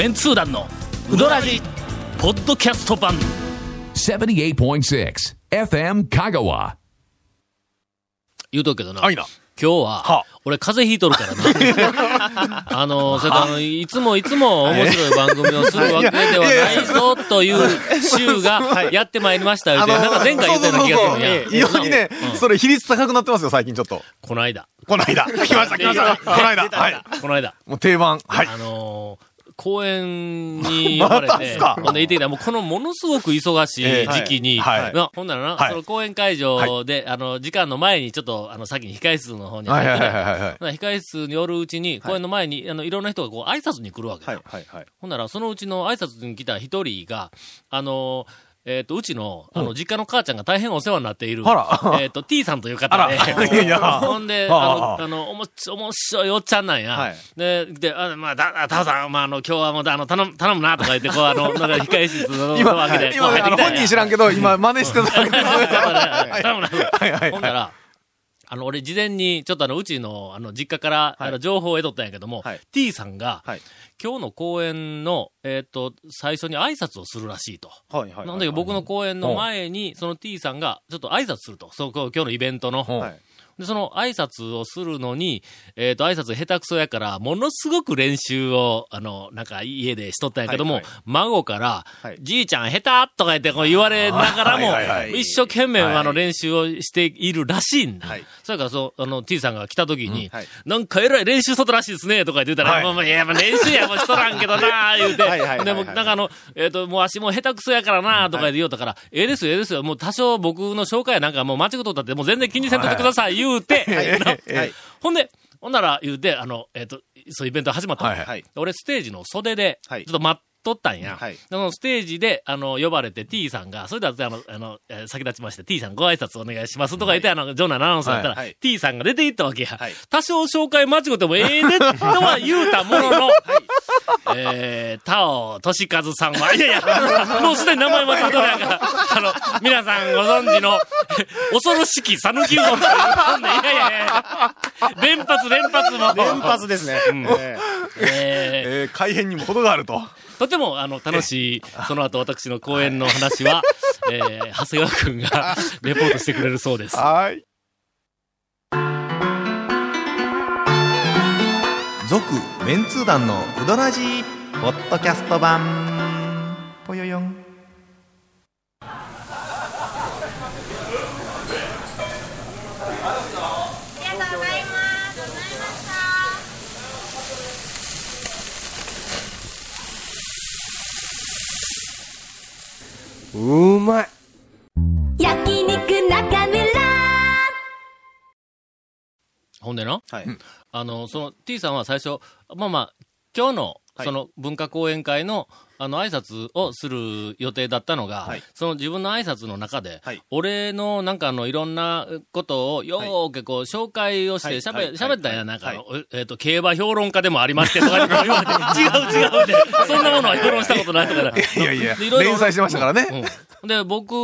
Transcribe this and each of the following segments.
メンツー団のウドラジポッドキャスト版78.6 FM Kagawa. 言うとくけどな。はいな。今日は、は俺風邪ひいとるからな。あの、それとあの、いつもいつも面白い番組をするわけではないぞという週が やってまいりましたよって、なんか前回言ったような気がするんや。異様にね、それ比率高くなってますよ、最近ちょっと。この間。この間。来ました、来ました。この間。はい。この間。もう定番。はい。あのー公園に呼ばれて、ほんで行ってきたらもうこのものすごく忙しい時期に、ほんならな、はい。その公演会場で、あの、時間の前にちょっと、あの、先に控室の方に入ってねはいはいはいはいはい。ほな控室におるうちに、公演の前に、あの、いろんな人がこう、挨拶に来るわけだ。はい、はい、はい。ほんなら、そのうちの挨拶に来た一人が、あの、えっ、と、うちの、あの、実家の母ちゃんが大変お世話になっている、えっ、と、T さんという方で、ほんで、あはあの、あ。の、おもし、面白いおっちゃんなんや。はい。で、で、あまあ、だ、タオさん、まあ、あの、今日はもう、あの、頼む、頼むな、とか言って、こう、あの、なんか、控え室の今、わけで、今、本人知らんけど、今、真似してただけです。頼むな。はいはいほんなら、あの、俺事前に、ちょっとあの、うちの、あの、実家から、あの、情報を得とったんやけども、はい T さんが、はい今日の公演の、えっ、と、最初に挨拶をするらしいと。はい、はい。なんだけど、僕の公演の前に、その T さんが、ちょっと挨拶すると。そう、こう今日のイベントの。うんはい。で、その挨拶をするのに、えっ、と、挨拶下手くそやから、ものすごく練習を、あの、なんか家でしとったんやけども、はいはい。孫から、はい。じいちゃん下手とか言ってこう言われながらも、はいはいはい。一生懸命はい。あの練習をしているらしいんだ。はい。それからそう、あの、T さんが来た時に、はい。なんかえらい練習しとったらしいですね、とか言ってたら、はい。まあまあ、いや、まあ練習やもうしとらんけどな、言うて、はいはいはいはい。でも、なんかあの、えっ、と、もう足も下手くそやからな、とか言ってうたから、ええですよ、ええですよ、もう多少僕の紹介なんかもう間違っとったって、もう全然気にせんとってください、言うて、な。はい。ほんで、ほんなら言うて、あの、えっ、と、そういうイベント始まったの。はいはい。俺ステージの袖で、ちょはいっと待っとったんや。はいそのステージで、あの、呼ばれて T さんが、それでは、あの、あの、えー先立ちまして T さんご挨拶お願いしますとか言って、あの、ジョナアナウンサーやったら、はいはい T さんが出て行ったわけや。はい多少紹介間違ってもええね、とは言うたものの、えー、タオ、トシカズさんは、いやいや、もうすでに名前間違ってるやんから、あの、皆さんご存知の、恐ろしき讃岐うどんいやいやいや、連発連発も。連発ですね。ええーえー、改変にも程があると。とても、あの、楽しい、その後私の公演の話は、えー、長谷川くんが レポートしてくれるそうです。はい。続、メンツー団のうどらじポッドキャスト版。ほんでな、はい。あの、その T さんは最初、まあまあ、今日の、はい。その文化講演会の、あの、挨拶をする予定だったのが、はい。その自分の挨拶の中で、はい。俺のなんかあの、いろんなことを、よーけこう、紹介をして、はい。喋、はい。喋ったんや、はい。なんかえっ、と、競馬評論家でもありまして、とか言われて、違う違うって、そんなものは評論したことないとかね いやいや でろろ連載してましたからね。うん。で、僕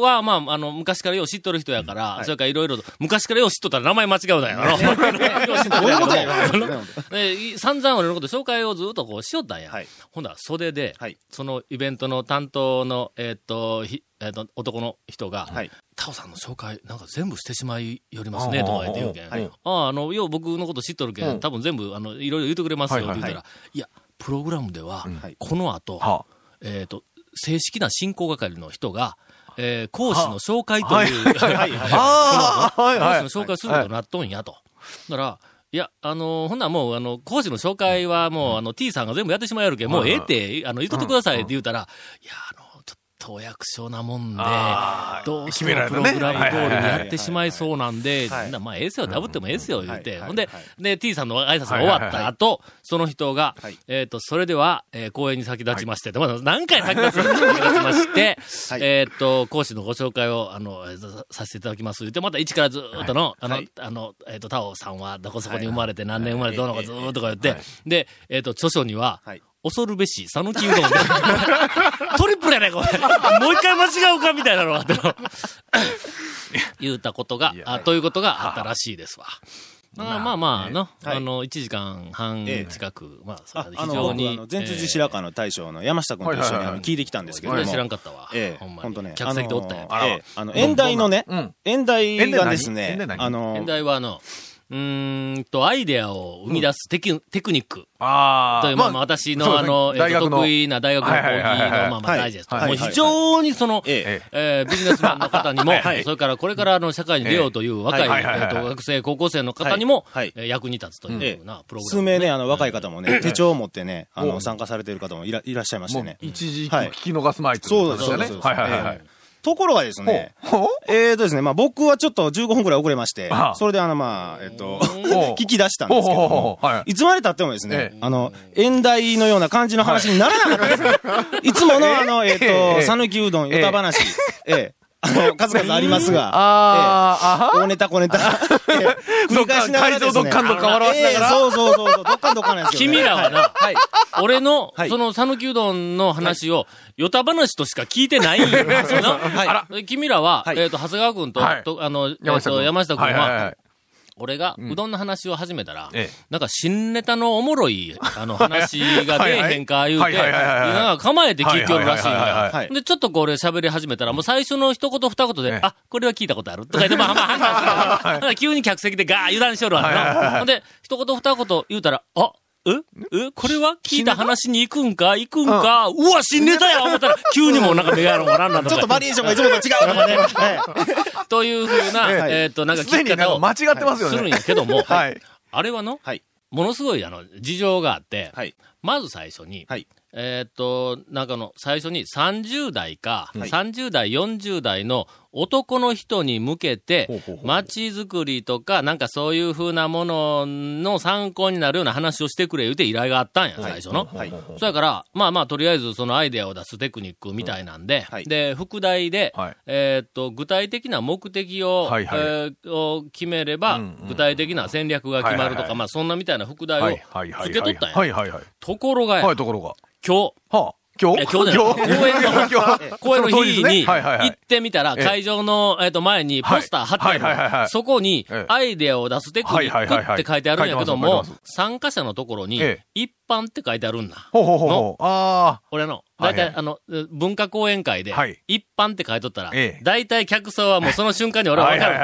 は、まあ、あの、昔からよう知っとる人やから、い。それからいろいろと、昔からよう知っとったら名前間違うだよな。よう知っとるどういうことやあのでい散々俺のこと紹介をずっとこうしよったんや。はい。ほんだら袖で、はい。そのイベントの担当の、えーっと、ひえーっと、男の人が、はい。タオさんの紹介、なんか全部してしまいよりますね、とか言って言うけん。はい。ああ、あの、よう僕のこと知っとるけん、多分全部、あの、いろいろ言ってくれますよ、って言ったら、いや、プログラムでは、はい。この後、はえっ、と、正式な進行係の人が、えー講師の紹介という。講師の紹介することになっとんやと。だから、いや、あのほんならもう、あの、講師の紹介はもう、あの、T さんが全部やってしまいやるけん、もうええって、あの、言っとってくださいって言うたら、いや、あの、とお役所なもんでどうしてもプログラム通りにやってしまいそうなんで、まあ、ええっすよ、ダブってもええっすよ、言うて。はい。ほんではい、で、T さんの挨拶が終わった後、その人がはい、えっと、それでは、えー講演に先立ちまして、何回先立ち先立ちまして、はい。えーっと、講師のご紹介を、あの、えーささせていただきます。言って、また一からずーっとの、あの、はい。あの、えーっと、タオさんはどこそこに生まれて何年生まれてはいどうのかずーっとか言って、で、えーっと、著書には、はい恐るべし、讃岐うどんで。トリプルやね、これ。もう一回間違うかみたいなのがあっての。言うたことがあということがあったらしいですわ。まあまあまあ、の、はいあの、1時間半ええ近く、まあ、非常に。前辻白川の大将の山下君と一緒にあの聞いてきたんですけええども。知らんかったわ。ええ、ほんまに本当ね。客席でおったんや。あのええあの、演題のね、うん。演題がですね演題、何？あの現、代はあの、うーんと、アイデアを生み出すテク,、テクニック。あという、まあまあ私の、あの、えっと、得意な大学の講義の、まあまあはい。ダイジェスト。はい。もう非常にその、ええービジネスマンの方にも、はい。それからこれからあの社会に出ようという若い、えっと学生、高校生の方にも、役に立つというようなプログラ数ム、名ね、あの、若い方もね、手帳を持ってね、あの、参加されてる方もいらいらっしゃいましてね。一時はい。聞き逃すまいそうですよね。はいはいはい。ところがですね、えーとですね、まあ僕はちょっと15分くらい遅れましてそれであの、まあ、えっと、聞き出したんですけどもはい、いつまで経ってもですねええ、あの、演題のような感じの話にならなかったです。い。つものあの、えっええ。と、讃岐うどん、よた話、ええ、あの、数々ありますが、あー、あは？大ネタ小ネタ、ええ。繰り返しながらですね。どっかんどっかんと変わらせながら。ええ。そうそうそうそう、どっかんどっかんなんですよね。君らはな、はい。俺の、はい。その、讃岐うどんの話を、よた話としか聞いてないんよな。はい。で君らは、はい。えっ、と、長谷川君と、あの、山下君。は、俺がうどんの話を始めたら、ええ。なんか新ネタのおもろい、あの話が出えへんか言うて、なんか構えて聞いておるらしいんだはいで、ちょっとこれ喋り始めたら、もう最初の一言二言で、ええ。あ、これは聞いたことあるとか言って、まあまあ判断するから急に客席でガー油断しよるわけな。ほんで、一言二言言うたら、あ、え？え？これは聞いた話に行くんか？行くんか、うわ、新ネタや思ったら、急にもうなんか目がやろうがなんなんとか。ちょっとバリエーションがいつもと違うとかね。はい。というふうな、ええっと、なんか聞き方をか間違ってますよね。するんやけども、はい。あれはの、はい。ものすごいあの、事情があって、はい。まず最初に、はい。えーっと、なんかの、最初に30代か、はい。30代、40代の男の人に向けて街づくりとか、なんかそういう風なものの参考になるような話をしてくれ言うて依頼があったんや、最初の。はい。そやから、まあまあ、とりあえずそのアイデアを出すテクニックみたいなんで、はいで、副題で、はいえーっと、具体的な目的を、えーを決めれば、具体的な戦略が決まるとか、まあそんなみたいな副題をはいはいはい。つけとったんや。ところがや、はい、ところが。今日、はあ、今日今日じゃない。公演の 公演の日に行ってみたら、ええ。会場の、えっと、前にポスター貼ってあるそこにええ、アイデアを出すテクニックって書いてあるんやけども参加者のところにええ、一般って書いてあるんだ。ほうほうほうほう。あ俺の、大体、あの、文化講演会ではい、一般って書いとったらええ、大体客層はもうその瞬間にあ。俺はわかる。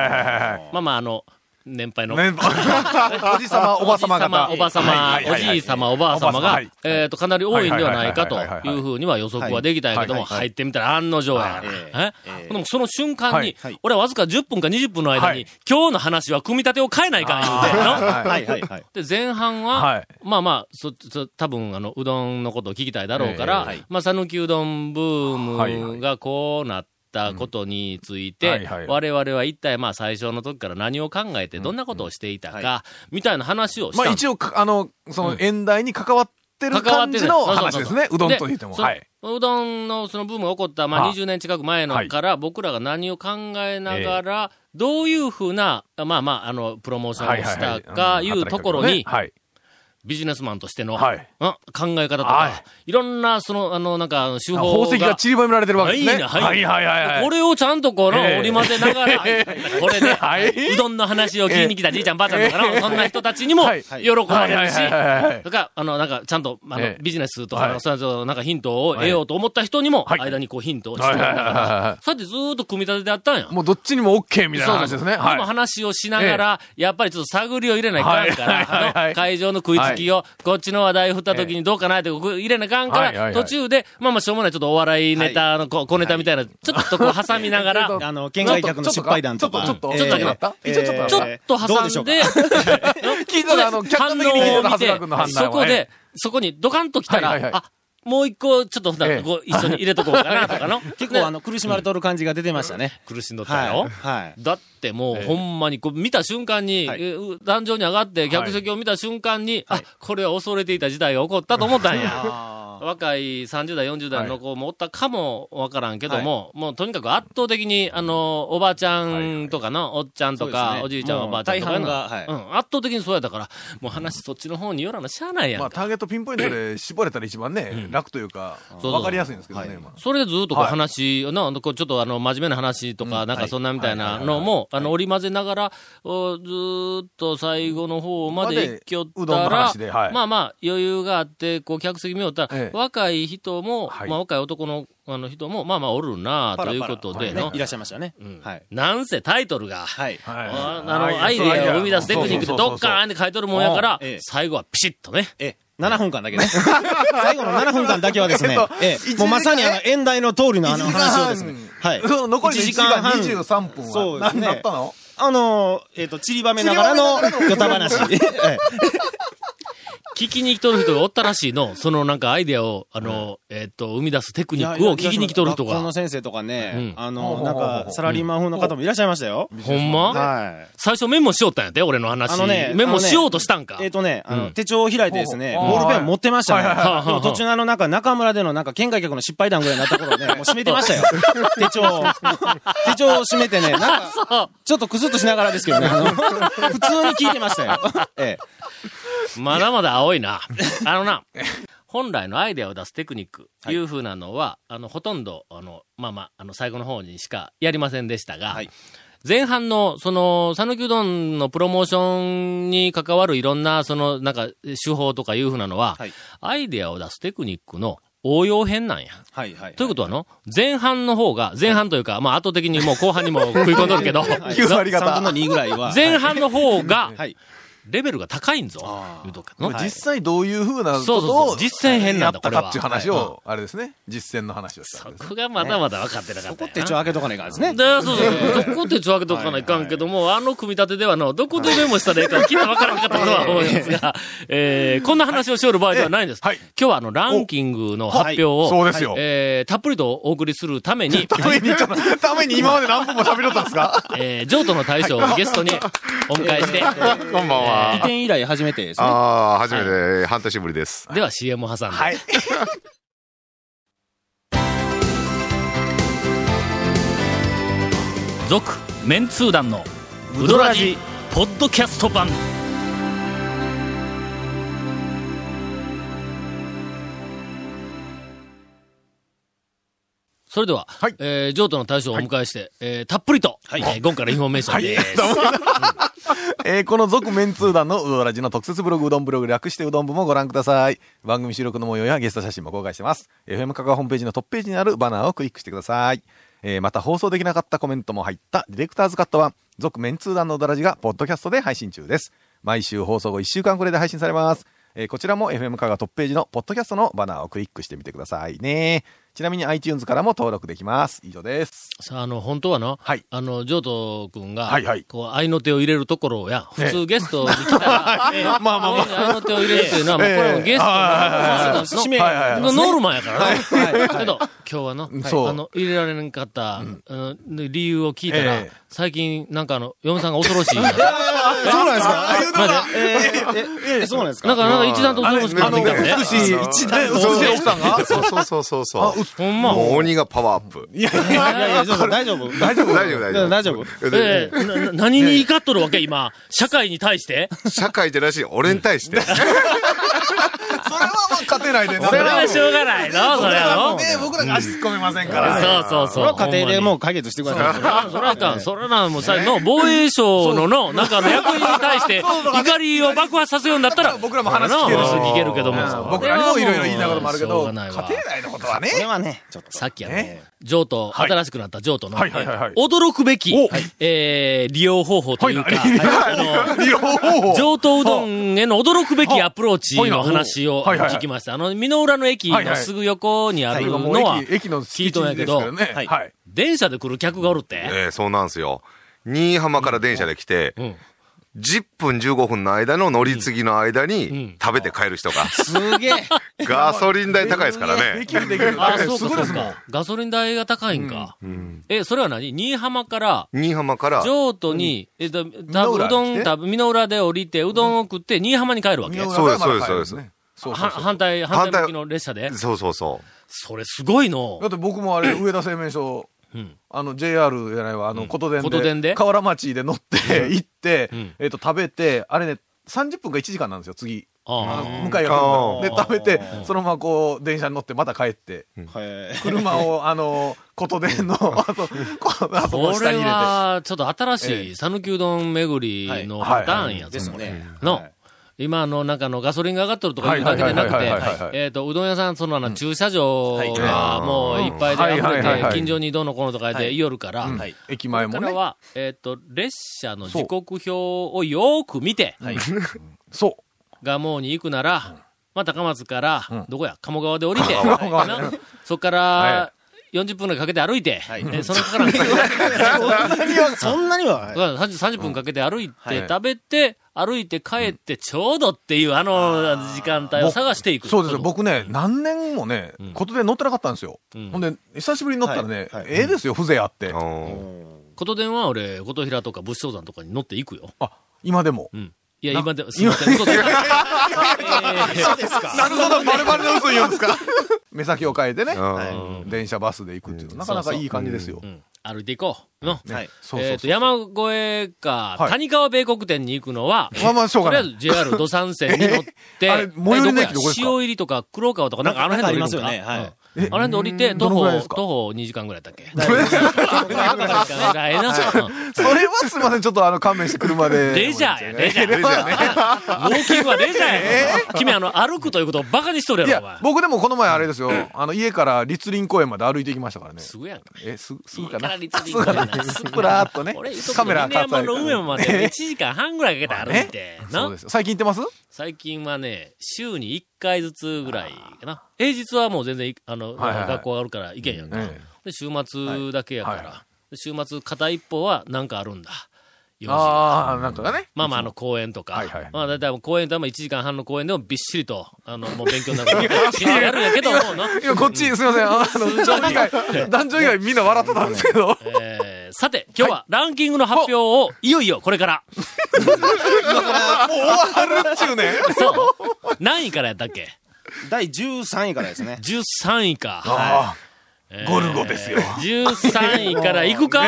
まあまあ、あの、年配の。ね おじさま、おばさま方。おばさま、おじいさま、おばあさまがはい、えっと、かなり多いんではないかとはいうふうには予測はできたんやけども、入ってみたら案の定や。えええでもその瞬間に俺はわずか10分か20分の間にはい、今日の話は組み立てを変えないかん言うて、の。はいはいはい。で、前半は、はい。まあまあ、そ、そ、多分、あの、うどんのことを聞きたいだろうから、まあ、讃岐うどんブームがこうなったことについて我々は一体まあ最初の時から何を考えてどんなことをしていたはか、みたいな話をした。のまあ一応、かあの、その、演題に関わってる感じの話ですね。うどんと言っても。そはい。うどんのそのブームが起こった、まあ、はあ。20年近く前のから、僕らが何を考えながら、どういうふうな、まあまあ、あの、プロモーションをしたか、いうところに、はい。ビジネスマンとしての、はい。うん考え方とはい。か、いろんな、その、あの、なんか、手法宝石が散りばめられてるわけですね。はいなはい。はいはいはいはい。これをちゃんとこの、ええ。織り交ぜながら、これで、はい。うどんの話を聞きに来たじいちゃんばあちゃんとかの、そんな人たちにもはい。喜ばれるし、とか、あの、なんか、ちゃんと、あの、ええ。ビジネスとか、はい。そういうなんかヒントを得ようと思った人にも、はい。間にこうヒントをして。そうやってずーっと組み立ててあったんや。もうどっちにも OK みたいな話ですね。そうそう。でもはい。話をしながら、やっぱりちょっと探りを入れないかんから、会場の食いつきを、こっちの話題振った時にどうかなって入れなあかんから、途中で、まあまあしょうもない。ちょっとお笑い。ネタのこ小ネタみたい。な、ちょっとこう挟みながら、あの、県外客の失敗談とか。ちょっと、えーちょっと、ちょっとちょっとだっちょたっと挟んで、聞い。たら、あの、客観的に聞い。た長谷川君の判断はそこで、そこにドカンと来たら、あ、もう一個ちょっと普段ええ。こう一緒に入れとこうかなとかの。結構あの、苦しまれとる感じが出てましたね。苦しんどったよ。はい。だってもう、ほんまに、こう、見た瞬間に、壇上に上がって、客席を見た瞬間に、あ、これは恐れていた事態が起こったと思ったんや。若い30代、40代の子もおったかもわからんけども、もうとにかく圧倒的に、あの、おばあちゃんとかの、おっちゃんとか、おじいちゃん、おばあちゃんとかが圧倒的にそうやったから、もう話そっちの方によらなしゃあないやんまあ、か。ターゲットピンポイントで絞れたら一番ね、楽というか、わかりやすいんですけどね、それでずっとこうはい。話、なちょっとあの、真面目な話とか、なんかそんなみたいなのも、あの、織り交ぜながら、おずーっと最後の方まで行きようったら。まあまあ、余裕があって、こう、客席見よったら、ええ。若い人も、はい。まあ若い男のあの人も、まあまあおるなということでの、ね。い。らっしゃいましたね。うん。はい。なんせタイトルが、はい。はい。ああの、アイデアを生み出すテクニックでどっかーんって書い。とるもんやからええ、最後はピシッとね。え、7分間だけね。最後の7分間だけはですね、ええ、もうまさにあの、演題の通りのあの話をですね、はい。残りの1時間半。23分は、何そうですね。だったのあの、えっと、散りばめながらの、ヨタ話。ええ聞きに来とる人がおったらしいの。そのなんかアイデアを、あの、えっと、生み出すテクニックを聞きに来とる人が学校の。先生とかね、うんあの、なんか、サラリーマン風の方もいらっしゃいましたよ。ほんま？はい。最初メモしよったんやで、俺の話。あのねメモしようとしたんか。えっ、とね、あの、うん手帳を開いてですね、ボールペン持ってましたね。はいはいはいでも途中のあの、なんか中村でのなんか見外客の失敗談ぐらいになった頃ね、もう閉めてましたよ。手帳を。手帳を閉めてね、なんか。ちょっとクスッとしながらですけどね、あの、普通に聞いてましたよ。えまだまだ青いな。あのな、本来のアイデアを出すテクニック、い。う風なのは、あの、ほとんど、あの、まあまあ、あの、最後の方にしかやりませんでしたが、はい。前半の、その、讃岐うどんのプロモーションに関わるいろんな、その、なんか、手法とかいう風なのは、はい。アイデアを出すテクニックの応用編なんや。えはいはい。ということはの、前半の方が、前半というか、まあ、圧倒的にもう後半にも食い込んどるけど、9割方3分の2ぐらい。は。前半の方が、はい。レベルが高いんぞあ、ーいうとかの。実際どういうふうなことそうそうそうを実践編なんだやったかっていうこれ話を、あれですね、実践の話をしたそ。こがまだまだ分かってなかそこったんやな。手帳開けとかないからですね。で、そうそうそう。そこ手帳開けとかないかんけども、あの組み立てではの、どこでメモしたらいいか聞いたら分からなかったとは思いますが、えー、こんな話をしよる場合ではないんです。はい今日はあの、ランキングの発表を、そうですよ。えー、たっぷりとお送りするために、ために、ために今まで何分も喋ろったんですか？えー、譲渡の大将をゲストにお迎えして、こんばん移は。転以来初めてですね。ああ、初めて半年ぶりです。では CM を挟んで。はい。続、メンツー団の、ウドラジ、ポッドキャスト版。それでは、はいえー、上戸の大将をお迎えして、えー、たっぷりと、えー、ゴンからインフォメーションです。えーこの続メンツー団のうどらじの特設ブログうどんブログ略してうどん部もご覧ください。番組収録の模様やゲスト写真も公開してます。FM 香川ホームページのトップページにあるバナーをクリックしてください。えーまた放送できなかったコメントも入ったディレクターズカット版、続メンツー団のうどらじがポッドキャストで配信中です。毎週放送後1週間くらいで配信されます。えーこちらも FM 香川トップページのポッドキャストのバナーをクリックしてみてくださいね。ちなみに iTunes からも登録できます。以上です。さあ、あの、本当はの、はい。あの、譲渡君が、はいはい。こう、愛の手を入れるところや、普通ゲストに来たら、え ーまあまあまあ。愛の手を入れるっていうのは、もうこれはゲストの、はいの使命はい。はいはいのノルマやからね。けど、今日はの、そう。あの、入れられなかった、うん。で理由を聞いたら、ええ。最近、なんかあの、嫁さんが恐ろしい。そうなんですか？ええ。えそうなんですか？なんか、なんか一段と恐ろしくなってきたんで。美しい、一段と美しい奥さんが？そうそうそうそうそう。ほんま。もう鬼がパワーアップ。いやいやいや大丈夫大丈夫大丈夫大丈夫。大丈夫ええなな何に怒っとるわけ今。社会に対して？社会じゃなし、俺に対して。それはまあ勝てないでそれはしょうがないのそれはの。ね、僕らが足突っ込めませんから。そうそうそう。それは家庭でもう解決してください。それはかん、それな、もうさ、の、防衛省のの、なんか役員に対して、怒りを爆発させようんだったら、僕らも話聞けるし聞けるけども。僕らにもいろいろ言いたいこともあるけしょど、うがないわ家庭内のことはね。これはね、ちょっと。さっきあのね、譲渡、はい新しくなった譲渡の、驚くべきお、えー、利用方法というか、あの、利用方法上等うどんへの驚くべきアプローチの話をはいはいはい聞きました。あの、美濃浦の駅のすぐ横にあるのは駅、駅の聞いとんやけどですけど、ね。はいはい。電車で来る客がおるって？ええ、そうなんですよ。新居浜から電車で来て、うん。10分15分の間の乗り継ぎの間うんに食べて帰る人が、すげえ。ガソリン代高いですからね。できるできる。あ、そうか。そうか。ガソリン代が高いんか。え、それは何？新居浜から、新居浜から、譲渡に、えっと、うどん、美濃浦に来て？多分美濃浦で降りて、うどんを食って、新居浜に帰るわけ？そうですからまだそうですそうそうそう。は反対、反対。向きの列車で？そうそうそそれすごいの。だ。って僕もあれ、上田製麺所、うん。あの、JR じゃないわ、あの、琴電で、琴電で？河原町で乗って、行ってうん、えっと、食べて、あれね、30分か1時間なんですよ、次。ああの、向かいがで、食べて、そのままこう、電車に乗って、また帰って、はい。車を、あの、琴電の、あと、このこれ下に入れて。は、ちょっと新しい、讃岐うどん巡りのパターンやですね。のはい、今あの、なんかあの、ガソリンが上がっとるとかいうだけでなくてえっと、うどん屋さん、そのあの、駐車場はい。がもうい。っぱい。ではい。はい。溢れて、近所にどうのこうのとかではい。言おるから。駅前もね。れからは、えっと、列車の時刻表をよーく見て、はい。そ蒲生に行くなら、まあ、高松から、どこや、鴨川で降りて、そこかはら、40分ぐらいかけて歩いて、はいえそのからんそんなには、30, 30分かけて歩いて、はい食べて、歩いて帰ってちょうどっていうあの時間帯を探していく。そうですよ。僕ね、何年もね、ことで乗ってなかったんですよん。ほんで、久しぶりに乗ったらねはいはい、ええですよ、風情あって琴電は俺、琴平とか仏生山とかに乗っていくよ。あ、今でも。うん。いや、今で、すいません、嘘つ。えーですか。なるほど、バレバレの嘘言うんですか 目先を変えてね、うん電車バスで行くっていうの、なかなかいい感じですよう。ん。歩いていこう。の。はい。えっと、そうそうそう。山越えか、はい谷川米国店に行くのは、まあまあしょうがないとりあえず JR 土山線に乗って、あれ最寄りの駅どこですか？え塩入りとか黒川とかなんかあの辺ありますよねはいうんあの辺で降りて、徒歩、徒歩2時間ぐらいだっけ？2 時間ぐらいな。うんそれはすいません、ちょっとあの、勘弁して車で。レジャーや、レジャー。ウォーキングはレジャーやぞ。君あの、歩くということをバカにしとるいやろ、お前や、。僕でもこの前あれですよ、あの、家から立林公園まで歩いてきましたからね。すぐやんか。え、す、すぐかな？いいから立林公園なすぐらーっとね俺、いと。こカメラの上まで1え時間半ぐらいかけて歩いて、なそうですよ。最近行ってます？最近はね、週に1回ずつぐらいかな。平日はもう全然い、あの、はいはいはい学校があるから行けんやんか。えで、週末だけやから。はい週末片一方はなんかあるんだ。ああ、なんかがね。まあまあ、あの、公園とか。はいはいまあ、だいたい公園とはまあ1時間半の公園でもびっしりと、あの、もう勉強になる。やるんやけどもうな。今こっち、すいません、あの、団長以外、団長以外みんな笑ってたんですけど。えー、さて、今日はランキングの発表を、いよいよこれから。終わるっちゅうね。そう。何位からやったっけ？第13位からですね。?13 位か。あえーゴルゴですよ。13位から行くか、あ。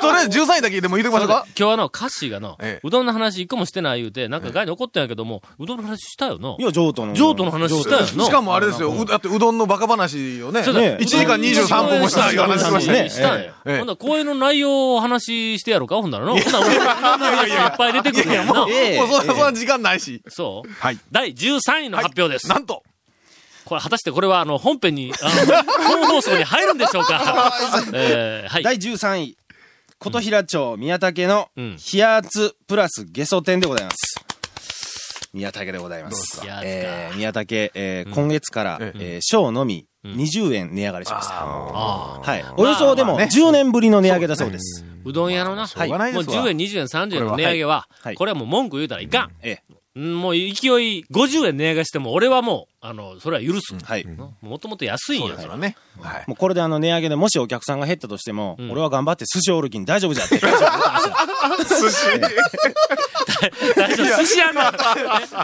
とりあえず13位だけでも言うてきましょうか今日あの、歌詞がの、ええうどんの話一個もしてない言うて、なんか外に怒ってんやけども、うどんの話したよな。いや、譲渡の。譲渡の話したよな。しかもあれですよ、うだってうどんのバカ話をね、そうだね1時間23分もしたいう話しましたね。したんや。ええほんなら公演の内容を話してやろうか？ほんならの。ほんなら話がいっぱい出てくるんやな。ええもうそんなそんな時間ないし。そうはい。第13位の発表です。なんと、これ果たしてこれはあの本編に、あの、本放送に入るんでしょうか？えー、はい。第13位。琴平町宮武のうん冷圧プラスゲソ天でございます。宮武でございます。どえー、宮武、えー今月から、ええのみ20円値上がりしました。ああはい。およそでも10年ぶりの値上げだそうです。うどん屋のな、しょうがないもうですわ10円、20円、30円の値上げは、はいこれはもう文句言うたらいかん。えうんもう勢い50円値上げしても、俺はもう、あの、それは許す。え。はい。もともと安いんやから。ね。はい。もうこれであの値上げでもしお客さんが減ったとしても、ん俺は頑張って寿司おるきに大丈夫じゃって。大丈夫って言ってました大丈夫、寿司屋の、い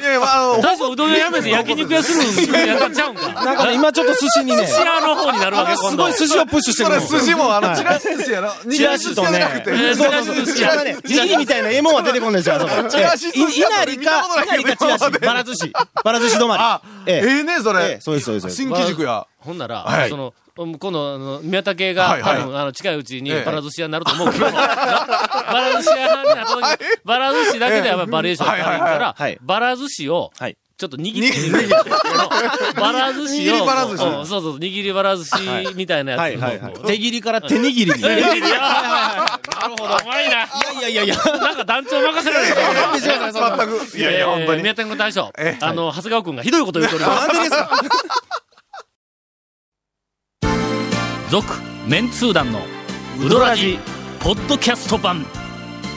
やいや、まあ、大丈夫、うどん屋やめて焼肉屋するんやっちゃうんか。なんかね、今ちょっと寿司にね、寿司屋の方になるわけ。すごい寿司をプッシュしてそれるの。寿司も、あの、はいチラシ寿司やな。チラシとね、えーそうそうそう、チラシ寿司チラシね、握りみたいなええもんは出てこるんですよ、あそこ。チラシ寿司やいなか、ないいなりかチラシ、バラ寿司、バラ寿司止まり。あ、ええええね、そえれ。え。そうですそうです。新規塾や。ほんなら、はい。その、うん今度、あの、宮武が、はいはい。多分、あの、近いうちにええ。バラ寿司屋になると思うけど、な バラ寿司屋になった時に、バラ寿司だけではやっぱバリエーション足りんかはいはいらはい、バラ寿司を、はい。ちょっと握って、握って、バラ寿司を、握りバラ寿司うんそうそう、握りバラ寿司みたいなやつを。はいはいはいこ。う手切りから手握りに。いやいやいやなるほど。うまいな。いやいやいや。なんか団長任せられるぞなんでしょうかそんな全く。いやいや、本当に。宮武の大将、ええあの、長谷川くんがひどいこと言っております。なんでですか？続メンツー団のウドラジポッドキャスト版